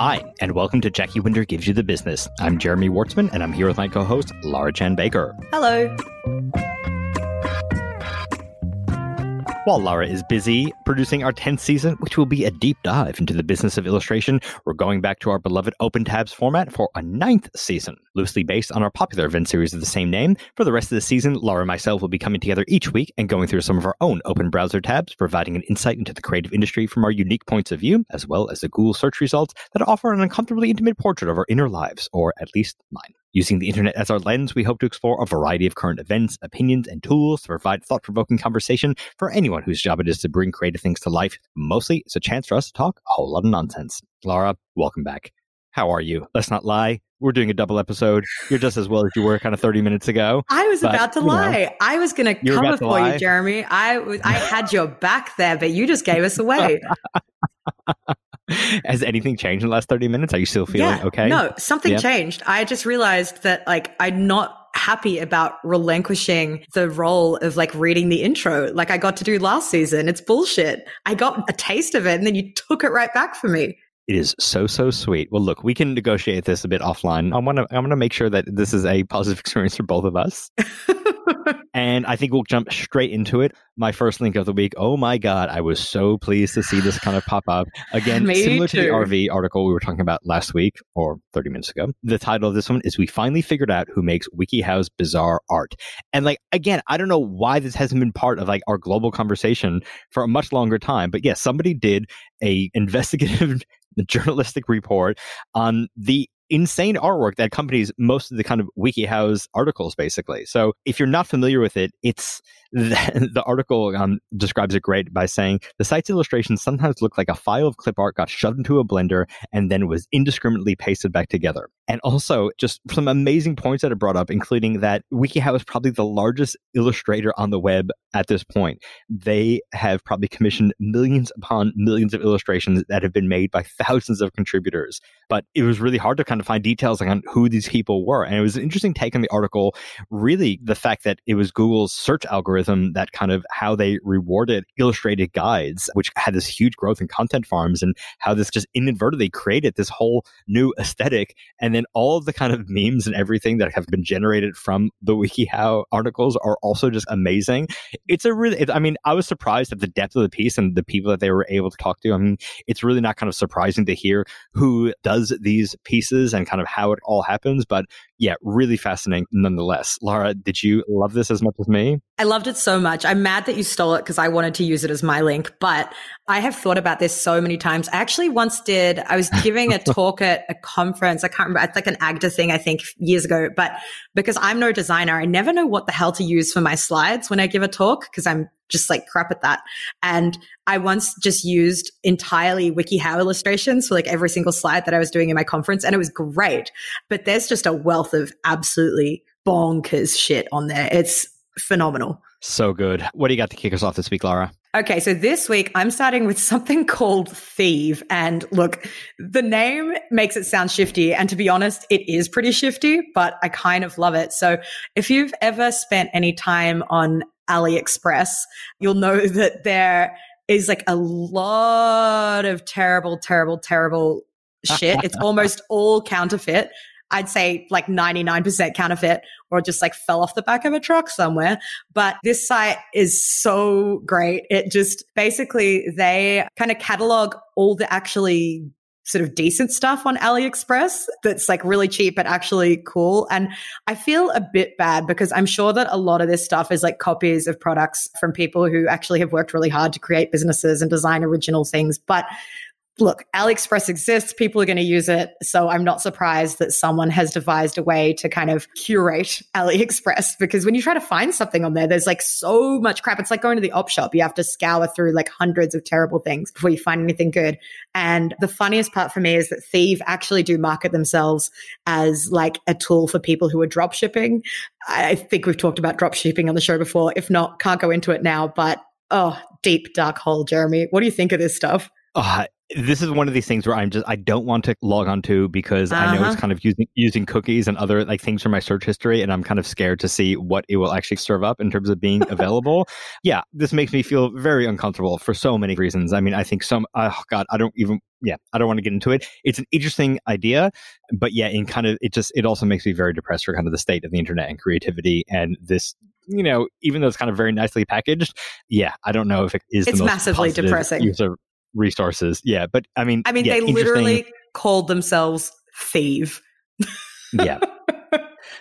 Hi, and welcome to Jacky Winter Gives You the Business. I'm Jeremy Wortsman, and I'm here with my co host, Laura Chan Baker. Hello. While Laura is busy producing our 10th season, which will be a deep dive into the business of illustration, we're going back to our beloved Open Tabs format for a ninth season, loosely based on our popular event series of the same name. For the rest of the season, Laura and myself will be coming together each week and going through some of our own open browser tabs, providing an insight into the creative industry from our unique points of view, as well as the Google search results that offer an uncomfortably intimate portrait of our inner lives, or at least mine. Using the internet as our lens, we hope to explore a variety of current events, opinions, and tools to provide thought provoking conversation for anyone whose job it is to bring creative things to life. Mostly, it's a chance for us to talk a whole lot of nonsense. Laura, welcome back. How are you? Let's not lie. We're doing a double episode. You're just as well as you were kind of 30 minutes ago. I was but, about to lie. Know, I was going to come for lie. you, Jeremy. I was, I had your back there, but you just gave us away. Has anything changed in the last 30 minutes? Are you still feeling yeah, okay? No, something yeah. changed. I just realized that like I'm not happy about relinquishing the role of like reading the intro like I got to do last season. It's bullshit. I got a taste of it and then you took it right back from me. It is so so sweet. Well, look, we can negotiate this a bit offline. I want to I want to make sure that this is a positive experience for both of us. and I think we'll jump straight into it. My first link of the week. Oh my God, I was so pleased to see this kind of pop up. Again, similar too. to the RV article we were talking about last week or 30 minutes ago. The title of this one is We Finally Figured Out Who Makes WikiHow's Bizarre Art. And like, again, I don't know why this hasn't been part of like our global conversation for a much longer time. But yes, yeah, somebody did a investigative journalistic report on the insane artwork that accompanies most of the kind of WikiHow's articles, basically. So if you're not familiar with it, it's the, the article um, describes it great by saying the site's illustrations sometimes look like a file of clip art got shoved into a blender and then was indiscriminately pasted back together. And also, just some amazing points that it brought up, including that WikiHow is probably the largest illustrator on the web at this point. They have probably commissioned millions upon millions of illustrations that have been made by thousands of contributors. But it was really hard to kind of find details on who these people were. And it was an interesting take on the article, really, the fact that it was Google's search algorithm that kind of how they rewarded illustrated guides, which had this huge growth in content farms, and how this just inadvertently created this whole new aesthetic. And then all of the kind of memes and everything that have been generated from the WikiHow articles are also just amazing. It's a really, it, I mean, I was surprised at the depth of the piece and the people that they were able to talk to. I mean, it's really not kind of surprising to hear who does these pieces and kind of how it all happens. But yeah, really fascinating nonetheless. Laura, did you love this as much as me? I loved it so much. I'm mad that you stole it because I wanted to use it as my link, but I have thought about this so many times. I actually once did, I was giving a talk at a conference. I can't remember. It's like an AGDA thing, I think years ago, but because I'm no designer, I never know what the hell to use for my slides when I give a talk because I'm just like crap at that. And I once just used entirely WikiHow illustrations for like every single slide that I was doing in my conference. And it was great. But there's just a wealth of absolutely bonkers shit on there. It's phenomenal. So good. What do you got to kick us off this week, Laura? Okay, so this week I'm starting with something called Thieve. And look, the name makes it sound shifty. And to be honest, it is pretty shifty, but I kind of love it. So if you've ever spent any time on AliExpress, you'll know that there is like a lot of terrible, terrible, terrible shit. it's almost all counterfeit. I'd say like 99% counterfeit or just like fell off the back of a truck somewhere. But this site is so great. It just basically they kind of catalog all the actually sort of decent stuff on AliExpress that's like really cheap but actually cool. And I feel a bit bad because I'm sure that a lot of this stuff is like copies of products from people who actually have worked really hard to create businesses and design original things. But look, AliExpress exists. People are going to use it. So I'm not surprised that someone has devised a way to kind of curate AliExpress because when you try to find something on there, there's like so much crap. It's like going to the op shop. You have to scour through like hundreds of terrible things before you find anything good. And the funniest part for me is that Thieve actually do market themselves as like a tool for people who are drop shipping. I think we've talked about drop shipping on the show before. If not, can't go into it now, but oh, deep dark hole, Jeremy. What do you think of this stuff? Oh, this is one of these things where I'm just I don't want to log on to because uh-huh. I know it's uh-huh. kind of using using cookies and other like things from my search history, and I'm kind of scared to see what it will actually serve up in terms of being available. yeah, this makes me feel very uncomfortable for so many reasons. I mean, I think some oh god, I don't even yeah, I don't want to get into it. It's an interesting idea, but yeah, in kind of it just it also makes me very depressed for kind of the state of the internet and creativity and this you know, even though it's kind of very nicely packaged, yeah, I don't know if it is. It's massively depressing. Use of resources. Yeah, but I mean, I mean, yeah, they literally called themselves Thieve. yeah.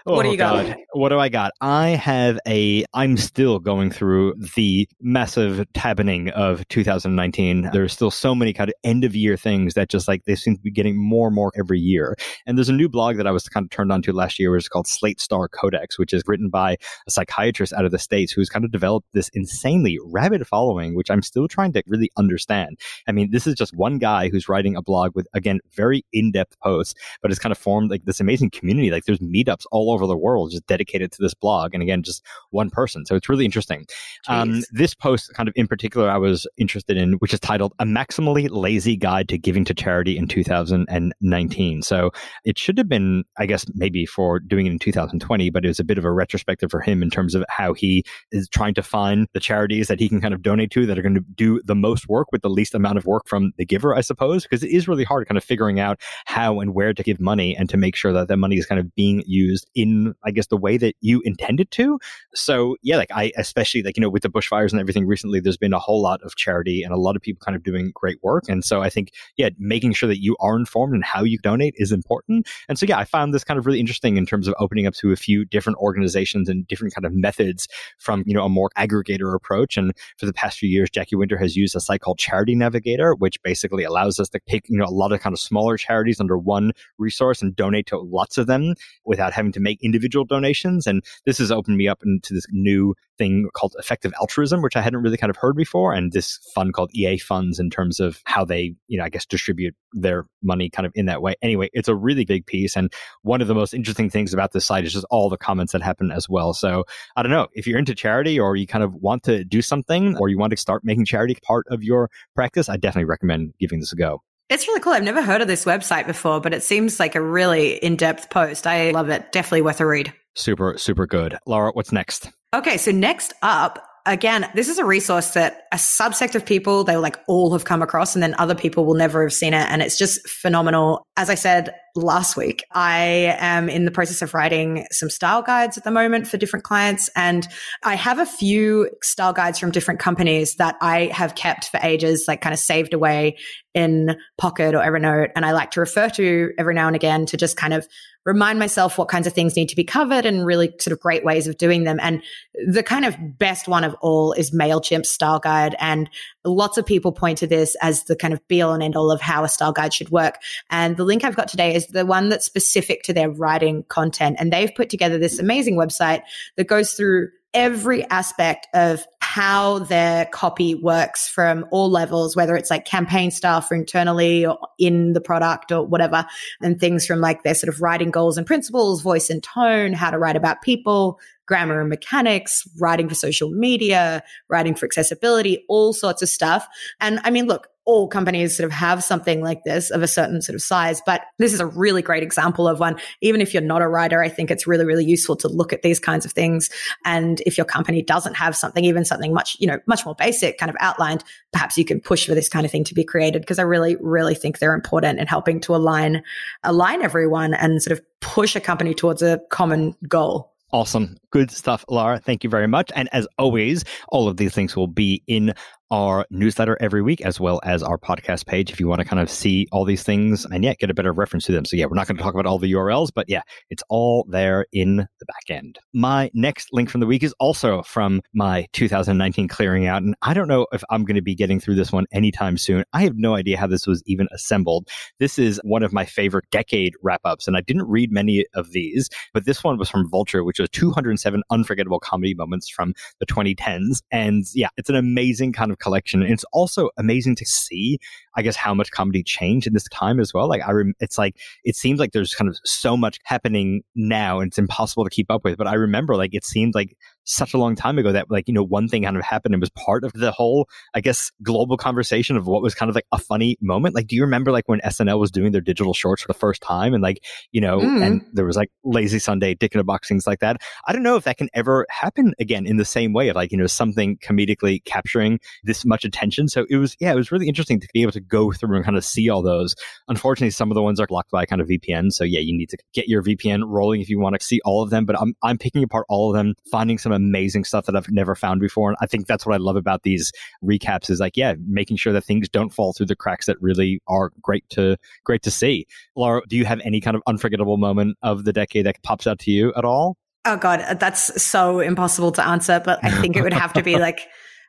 What do oh, you got? What do I got? I have a. I'm still going through the massive tabbing of 2019. There's still so many kind of end of year things that just like they seem to be getting more and more every year. And there's a new blog that I was kind of turned on to last year, which is called Slate Star Codex, which is written by a psychiatrist out of the states who's kind of developed this insanely rabid following, which I'm still trying to really understand. I mean, this is just one guy who's writing a blog with again very in depth posts, but it's kind of formed like this amazing community. Like there's meetups all over the world just dedicated to this blog. And again, just one person. So it's really interesting. Um, this post, kind of in particular, I was interested in, which is titled A Maximally Lazy Guide to Giving to Charity in 2019. So it should have been, I guess, maybe for doing it in 2020, but it was a bit of a retrospective for him in terms of how he is trying to find the charities that he can kind of donate to that are going to do the most work with the least amount of work from the giver, I suppose, because it is really hard kind of figuring out how and where to give money and to make sure that that money is kind of being used in, I guess, the way that you intended to. So yeah, like I especially like, you know, with the bushfires and everything recently, there's been a whole lot of charity and a lot of people kind of doing great work. And so I think, yeah, making sure that you are informed and how you donate is important. And so yeah, I found this kind of really interesting in terms of opening up to a few different organizations and different kind of methods from, you know, a more aggregator approach. And for the past few years, Jacky Winter has used a site called Charity Navigator, which basically allows us to pick, you know, a lot of kind of smaller charities under one resource and donate to lots of them without having to make individual donations. And this has opened me up into this new thing called effective altruism, which I hadn't really kind of heard before. And this fund called EA funds in terms of how they, you know, I guess distribute their money kind of in that way. Anyway, it's a really big piece. And one of the most interesting things about this site is just all the comments that happen as well. So I don't know if you're into charity or you kind of want to do something or you want to start making charity part of your practice, I definitely recommend giving this a go. It's really cool. I've never heard of this website before, but it seems like a really in depth post. I love it. Definitely worth a read. Super, super good. Laura, what's next? Okay, so next up, again, this is a resource that a subset of people, they like all have come across and then other people will never have seen it. And it's just phenomenal. As I said last week, I am in the process of writing some style guides at the moment for different clients. And I have a few style guides from different companies that I have kept for ages, like kind of saved away in Pocket or Evernote. And I like to refer to every now and again to just kind of remind myself what kinds of things need to be covered and really sort of great ways of doing them. And the kind of best one of all is MailChimp's style guide. And lots of people point to this as the kind of be all and end all of how a style guide should work. And the link I've got today is the one that's specific to their writing content. And they've put together this amazing website that goes through every aspect of how their copy works from all levels, whether it's like campaign stuff or internally or in the product or whatever, and things from like their sort of writing goals and principles, voice and tone, how to write about people, grammar and mechanics, writing for social media, writing for accessibility, all sorts of stuff. And I mean, look, all companies sort of have something like this of a certain sort of size. But this is a really great example of one. Even if you're not a writer, I think it's really, really useful to look at these kinds of things. And if your company doesn't have something, even something much, you know, much more basic kind of outlined, perhaps you can push for this kind of thing to be created because I really, really think they're important in helping to align, align everyone and sort of push a company towards a common goal. Awesome. Good stuff, Laura. Thank you very much. And as always, all of these things will be in our newsletter every week, as well as our podcast page if you want to kind of see all these things and yet get a better reference to them. So, yeah, we're not going to talk about all the URLs, but yeah, it's all there in the back end. My next link from the week is also from my 2019 clearing out. And I don't know if I'm going to be getting through this one anytime soon. I have no idea how this was even assembled. This is one of my favorite decade wrap ups, and I didn't read many of these, but this one was from Vulture, which was 207 unforgettable comedy moments from the 2010s. And yeah, it's an amazing kind of collection. And it's also amazing to see, I guess, how much comedy changed in this time as well. Like I, rem- it's like it seems like there's kind of so much happening now, and it's impossible to keep up with. But I remember, like, it seemed like such a long time ago that like, you know, one thing kind of happened and was part of the whole, I guess, global conversation of what was kind of like a funny moment. Like, do you remember like when SNL was doing their digital shorts for the first time and like, you know, mm. and there was like Lazy Sunday, Dick in a Box, things like that. I don't know if that can ever happen again in the same way of like, you know, something comedically capturing this much attention. So it was, yeah, it was really interesting to be able to go through and kind of see all those. Unfortunately, some of the ones are blocked by kind of VPN. So yeah, you need to get your VPN rolling if you want to see all of them. But I'm, I'm picking apart all of them, finding some amazing stuff that I've never found before. And I think that's what I love about these recaps is like, yeah, making sure that things don't fall through the cracks that really are great to, great to see. Laura, do you have any kind of unforgettable moment of the decade that pops out to you at all? Oh God, that's so impossible to answer, but I think it would have to be like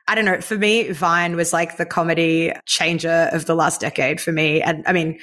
I don't know. For me, Vine was like the comedy changer of the last decade for me. And I mean,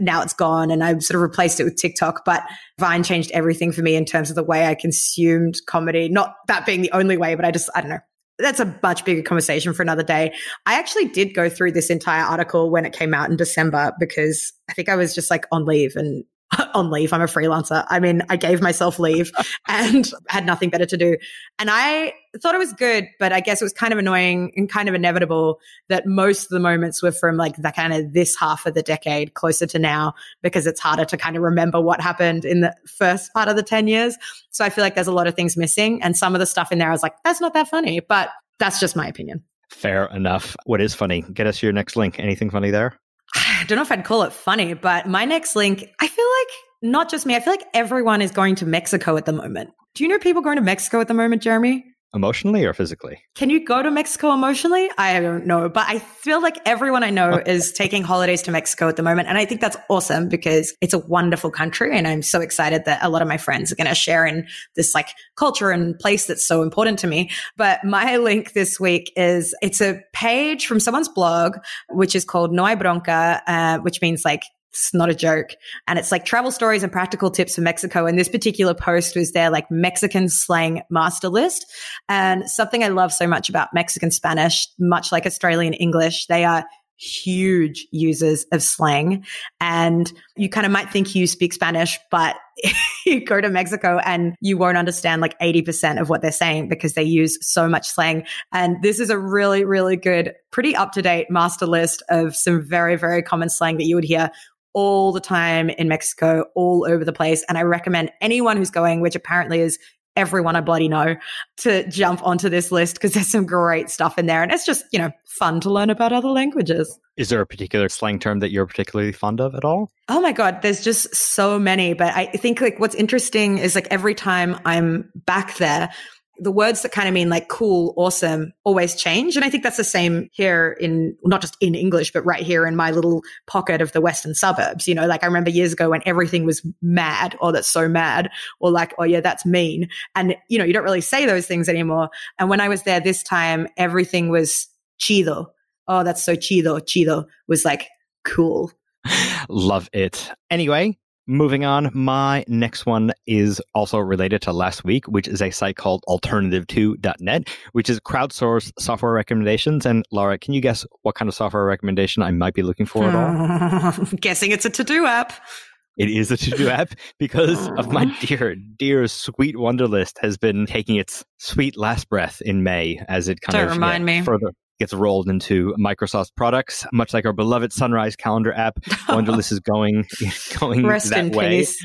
now it's gone and I've sort of replaced it with TikTok, but Vine changed everything for me in terms of the way I consumed comedy. Not that being the only way, but I just, I don't know. That's a much bigger conversation for another day. I actually did go through this entire article when it came out in December because I think I was just like on leave and on leave. I'm a freelancer. I mean, I gave myself leave and had nothing better to do. And I thought it was good, but I guess it was kind of annoying and kind of inevitable that most of the moments were from like the kind of this half of the decade closer to now because it's harder to kind of remember what happened in the first part of the 10 years. So I feel like there's a lot of things missing. And some of the stuff in there, I was like, that's not that funny, but that's just my opinion. Fair enough. What is funny? Get us your next link. Anything funny there? I don't know if I'd call it funny, but my next link, I feel like not just me, I feel like everyone is going to Mexico at the moment. Do you know people going to Mexico at the moment, Jeremy? Emotionally or physically? Can you go to Mexico emotionally? I don't know, but I feel like everyone I know is taking holidays to Mexico at the moment. And I think that's awesome because it's a wonderful country. And I'm so excited that a lot of my friends are going to share in this like culture and place that's so important to me. But my link this week is it's a page from someone's blog, which is called No hay bronca, uh, which means like it's not a joke. And it's like travel stories and practical tips for Mexico. And this particular post was their like Mexican slang master list. And something I love so much about Mexican Spanish, much like Australian English, they are huge users of slang. And you kind of might think you speak Spanish, but you go to Mexico and you won't understand like 80% of what they're saying because they use so much slang. And this is a really, really good, pretty up to date master list of some very, very common slang that you would hear all the time in Mexico, all over the place. And I recommend anyone who's going, which apparently is everyone I bloody know, to jump onto this list because there's some great stuff in there. And it's just, you know, fun to learn about other languages. Is there a particular slang term that you're particularly fond of at all? Oh my God, there's just so many. But I think like what's interesting is like every time I'm back there, the words that kind of mean like cool, awesome always change. And I think that's the same here in not just in English, but right here in my little pocket of the Western suburbs. You know, like I remember years ago when everything was mad, or oh, that's so mad, or like, oh yeah, that's mean. And, you know, you don't really say those things anymore. And when I was there this time, everything was chido. Oh, that's so chido. Chido was like cool. Love it. Anyway, Moving on, my next one is also related to last week, which is a site called alternativeto.net, which is crowdsourced software recommendations. And Laura, can you guess what kind of software recommendation I might be looking for at all? Hmm. Guessing it's a to do app. It is a to do app because of my dear, dear sweet Wunderlist has been taking its sweet last breath in May as it kind Don't of remind yeah, me. further gets rolled into Microsoft products, much like our beloved Sunrise calendar app. Wunderlist is going going Rest that way. Peace.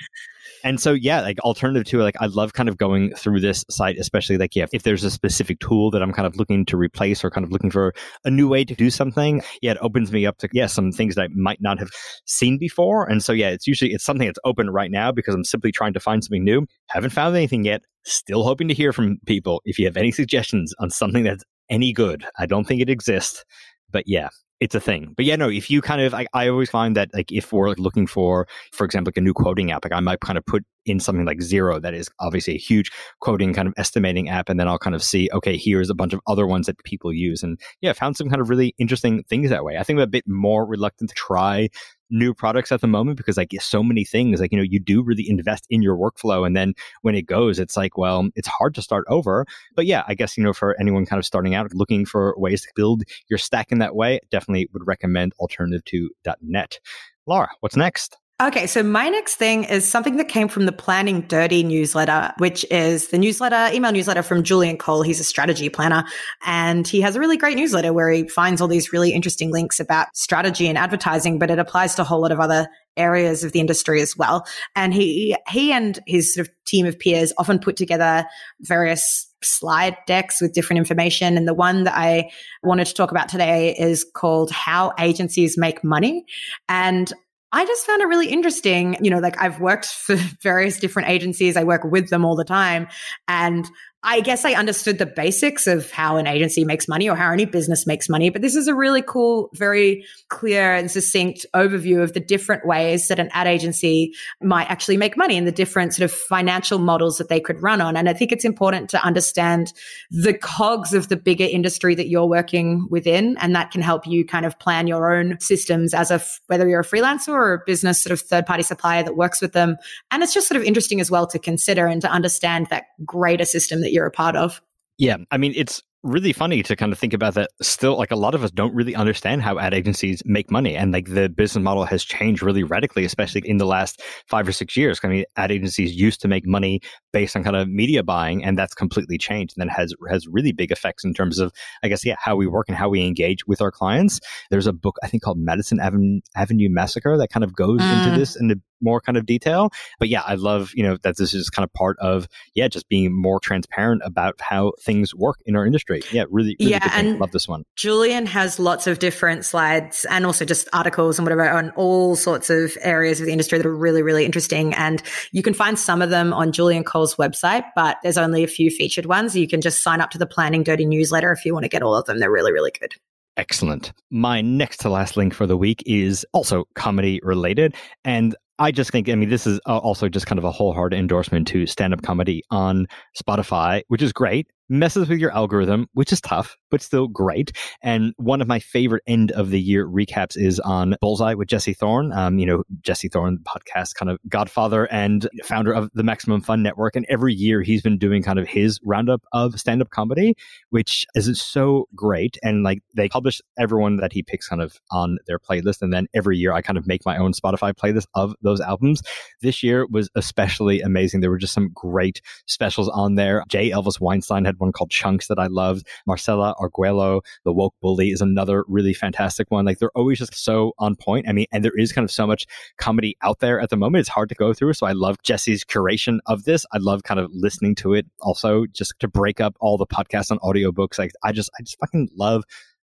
And so, yeah, like alternative to like, I love kind of going through this site, especially like, yeah, if there's a specific tool that I'm kind of looking to replace or kind of looking for a new way to do something, yeah, it opens me up to, yeah, some things that I might not have seen before. And so, yeah, it's usually, it's something that's open right now because I'm simply trying to find something new. Haven't found anything yet. Still hoping to hear from people. If you have any suggestions on something that's any good. I don't think it exists, but yeah, it's a thing. But yeah, no, if you kind of, I, I always find that like if we're looking for, for example, like a new quoting app, like I might kind of put in something like Xero, that is obviously a huge quoting kind of estimating app, and then I'll kind of see, okay, here's a bunch of other ones that people use, and yeah, found some kind of really interesting things that way. I think I'm a bit more reluctant to try new products at the moment because like so many things like you know you do really invest in your workflow and then when it goes it's like well it's hard to start over. But yeah i guess you know for anyone kind of starting out looking for ways to build your stack in that way definitely would recommend alternative to .net. Laura what's next Okay, so my next thing is something that came from the Planning Dirty newsletter, which is the newsletter, email newsletter from Julian Cole. He's a strategy planner and he has a really great newsletter where he finds all these really interesting links about strategy and advertising, but it applies to a whole lot of other areas of the industry as well. And he, he and his sort of team of peers often put together various slide decks with different information. And the one that I wanted to talk about today is called How Agencies Make Money. And I just found it really interesting. You know, like I've worked for various different agencies, I work with them all the time. And I guess I understood the basics of how an agency makes money or how any business makes money, but this is a really cool, very clear and succinct overview of the different ways that an ad agency might actually make money and the different sort of financial models that they could run on. And I think it's important to understand the cogs of the bigger industry that you're working within. And that can help you kind of plan your own systems as a, whether you're a freelancer or a business sort of third party supplier that works with them. And it's just sort of interesting as well to consider and to understand that greater system that you're a part of. Yeah, I mean, it's really funny to kind of think about that still like a lot of us don't really understand how ad agencies make money and like the business model has changed really radically especially in the last five or six years i mean ad agencies used to make money based on kind of media buying and that's completely changed and then has has really big effects in terms of i guess yeah how we work and how we engage with our clients there's a book i think called madison avenue, avenue massacre that kind of goes mm. into this in the more kind of detail. But yeah, I love, you know, that this is kind of part of, yeah, just being more transparent about how things work in our industry. Yeah, really, really yeah, and love this one. Julian has lots of different slides and also just articles and whatever on all sorts of areas of the industry that are really, really interesting. And you can find some of them on Julian Cole's website, but there's only a few featured ones. You can just sign up to the Planning Dirty newsletter if you want to get all of them. They're really, really good. Excellent. My next to last link for the week is also comedy related. And I just think, I mean, this is also just kind of a wholehearted endorsement to stand up comedy on Spotify, which is great messes with your algorithm, which is tough, but still great. And one of my favorite end of the year recaps is on Bullseye with Jesse Thorn. Um, you know, Jesse Thorn, podcast kind of godfather and founder of the Maximum Fun Network. And every year he's been doing kind of his roundup of stand up comedy, which is so great. And like they publish everyone that he picks kind of on their playlist. And then every year I kind of make my own Spotify playlist of those albums. This year was especially amazing. There were just some great specials on there. J. Elvis Weinstein had had one called Chunks that I loved. Marcella Arguello, The Woke Bully, is another really fantastic one. Like they're always just so on point. I mean, and there is kind of so much comedy out there at the moment. It's hard to go through. So I love Jesse's curation of this. I love kind of listening to it also just to break up all the podcasts on audiobooks. Like I just, I just fucking love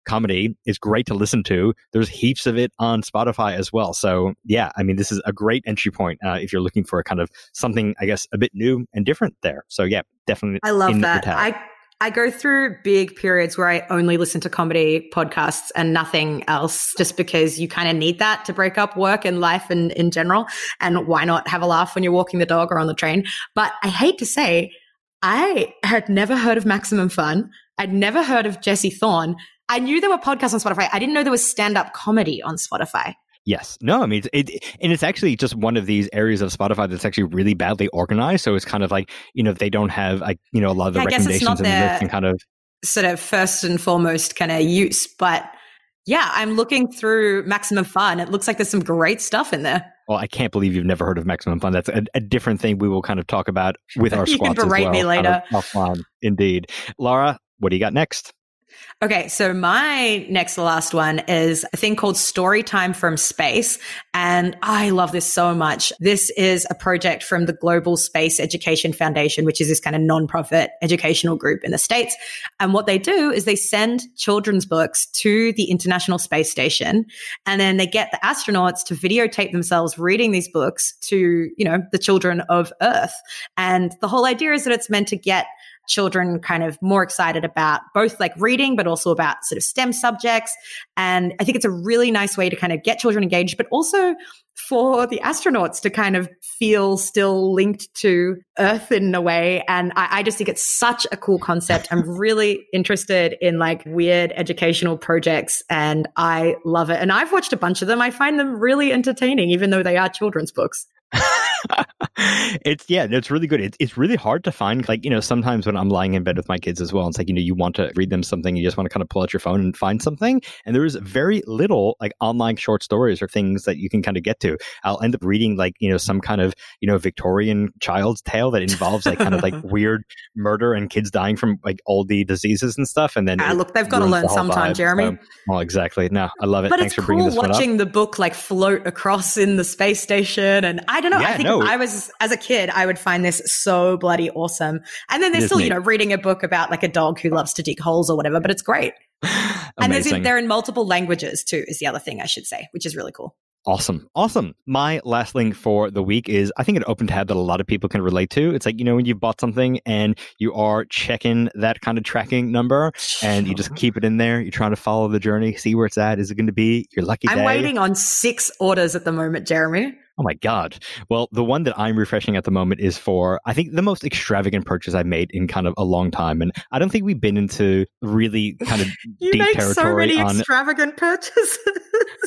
comedy is great to listen to. There's heaps of it on Spotify as well. So yeah, I mean, this is a great entry point uh, if you're looking for a kind of something, I guess, a bit new and different there. So yeah, definitely. I love that. I I go through big periods where I only listen to comedy podcasts and nothing else, just because you kind of need that to break up work and life and in general. And why not have a laugh when you're walking the dog or on the train? But I hate to say, I had never heard of Maximum Fun. I'd never heard of Jesse Thorn. I knew there were podcasts on Spotify. I didn't know there was stand up comedy on Spotify. Yes. No, I mean, it, it, and it's actually just one of these areas of Spotify that's actually really badly organized. So it's kind of like, you know, they don't have like, you know, a lot of the yeah, recommendations in the list and kind of sort of first and foremost kind of use. But yeah, I'm looking through Maximum Fun. It looks like there's some great stuff in there. Well, I can't believe you've never heard of Maximum Fun. That's a, a different thing we will kind of talk about with our you squats can berate well. me later. Offline, indeed. Laura, what do you got next? Okay, so my next to last one is a thing called Storytime from Space. And I love this so much. This is a project from the Global Space Education Foundation, which is this kind of nonprofit educational group in the States. And what they do is they send children's books to the International Space Station. And then they get the astronauts to videotape themselves reading these books to, you know, the children of Earth. And the whole idea is that it's meant to get children kind of more excited about both like reading, but also about sort of STEM subjects. And I think it's a really nice way to kind of get children engaged, but also for the astronauts to kind of feel still linked to Earth in a way. And I, I just think it's such a cool concept. I'm really interested in like weird educational projects and I love it. And I've watched a bunch of them. I find them really entertaining, even though they are children's books. it's yeah, it's really good. It's it's really hard to find. Like you know, sometimes when I'm lying in bed with my kids as well, it's like you know, you want to read them something, you just want to kind of pull out your phone and find something, and there is very little like online short stories or things that you can kind of get to. I'll end up reading like you know some kind of you know Victorian child's tale that involves like kind of like weird murder and kids dying from like oldie diseases and stuff, and then ah, look, they've got to learn sometime, vibe. Jeremy. Um, well, exactly. No, I love it. But Thanks it's for bringing cool this watching the book like float across in the space station, and I don't know. Yeah, I think no. I was as a kid, I would find this so bloody awesome. And then there's still, you know, reading a book about like a dog who loves to dig holes or whatever, but it's great. and there's they're in multiple languages too, is the other thing I should say, which is really cool. Awesome. Awesome. My last link for the week is I think an open tab that a lot of people can relate to. It's like, you know, when you bought something and you are checking that kind of tracking number and you just keep it in there. You're trying to follow the journey, see where it's at. Is it going to be your lucky I'm day? waiting on six orders at the moment, Jeremy. Oh my God. Well, the one that I'm refreshing at the moment is for, I think, the most extravagant purchase I've made in kind of a long time. And I don't think we've been into really kind of you deep make territory so many on extravagant purchases.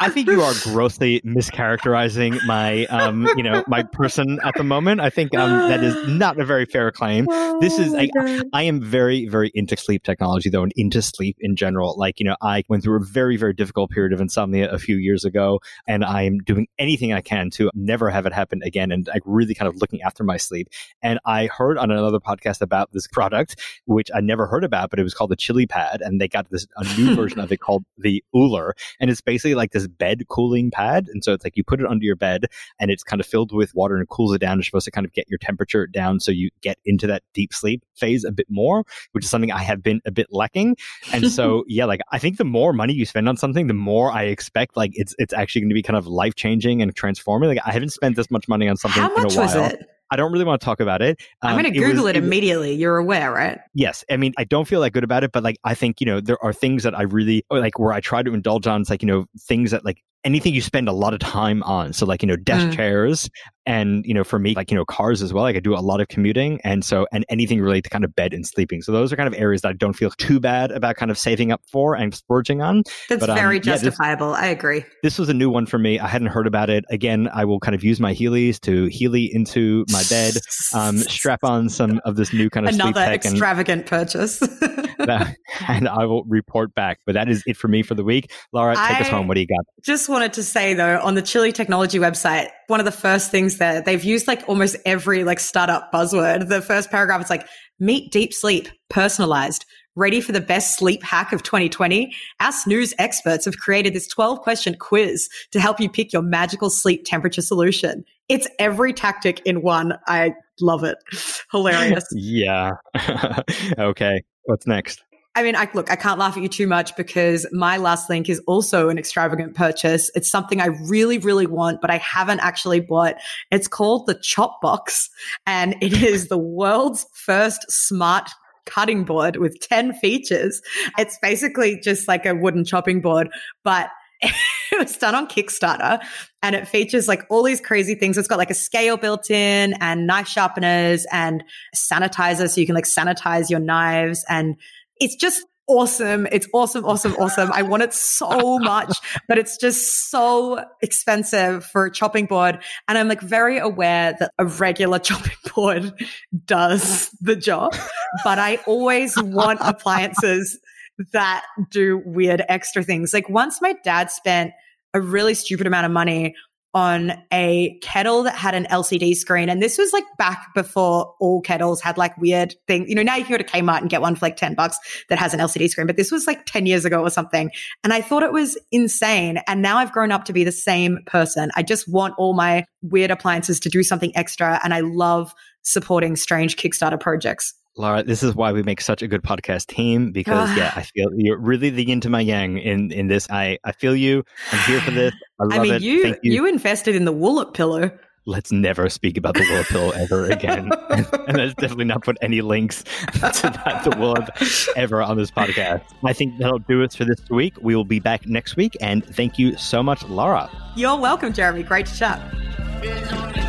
I think you are grossly mischaracterizing my, um, you know, my person at the moment. I think um, that is not a very fair claim. Oh this is, I, I am very, very into sleep technology though, and into sleep in general. Like, you know, I went through a very, very difficult period of insomnia a few years ago, and I am doing anything I can to never have it happen again, and like really kind of looking after my sleep. And I heard on another podcast about this product, which I never heard about, but it was called the Chili Pad, and they got this a new version of it called the Ooler, and it's basically like this bed cooling pad. And so it's like you put it under your bed and it's kind of filled with water and it cools it down. It's supposed to kind of get your temperature down so you get into that deep sleep phase a bit more, which is something I have been a bit lacking. And so, yeah, like I think the more money you spend on something, the more I expect like it's it's actually going to be kind of life changing and transforming. Like I haven't spent this much money on something How much in a while. was it? I don't really want to talk about it. I'm Um, going to Google it, was- immediately. You're aware, right? yes i mean i don't feel that good about it but like i think you know there are things that i really like where i try to indulge on it's like you know things that like anything you spend a lot of time on so like you know desk Mm. chairs and you know for me like you know cars as well like i do a lot of commuting and so and anything related to kind of bed and sleeping so those are kind of areas that i don't feel too bad about kind of saving up for and splurging on That's But, um, very yeah, this- justifiable. I agree. this was a new one for me i hadn't heard about it again i will kind of use my heelys to heely into my bed um strap on some of this new kind of sleep Another tech and extravagant purchase. and I will report back. But that is it for me for the week. Laura, take us home. What do you got? Just wanted to say though, on the Chili Technology website, one of the first things that they've used like almost every like startup buzzword. The first paragraph is like, meet deep sleep, personalized. Ready for the best sleep hack of 2020? Our snooze experts have created this 12 question quiz to help you pick your magical sleep temperature solution. It's every tactic in one. I love it. Hilarious. Yeah. okay. What's next? I mean, I look, I can't laugh at you too much because my last link is also an extravagant purchase. It's something I really, really want, but I haven't actually bought. It's called the Chop Box and it is the world's first smart cutting board with 10 features. It's basically just like a wooden chopping board, but it was done on Kickstarter and it features like all these crazy things. It's got like a scale built in and knife sharpeners and sanitizer so you can like sanitize your knives and it's just awesome. It's awesome, awesome, awesome. I want it so much, but it's just so expensive for a chopping board. And I'm like very aware that a regular chopping board does the job, but I always want appliances that do weird extra things. Like once my dad spent a really stupid amount of money on a kettle that had an LCD screen. And this was like back before all kettles had like weird things. You know, now you can go to Kmart and get one for like 10 bucks that has an LCD screen, but this was like 10 years ago or something. And I thought it was insane. And now I've grown up to be the same person. I just want all my weird appliances to do something extra. And I love supporting strange Kickstarter projects. Laura, this is why we make such a good podcast team because yeah, I feel you're really the yin to my yang in in this. I I feel you. I'm here for this. I love I mean, it. you, Thank you you. invested in the Woollett pillow. Let's never speak about the Willow pill ever again. and let's definitely not put any links to that the Willow ever on this podcast. I think that'll do us for this week. We will be back next week. And thank you so much, Laura. You're welcome, Jeremy. Great to chat.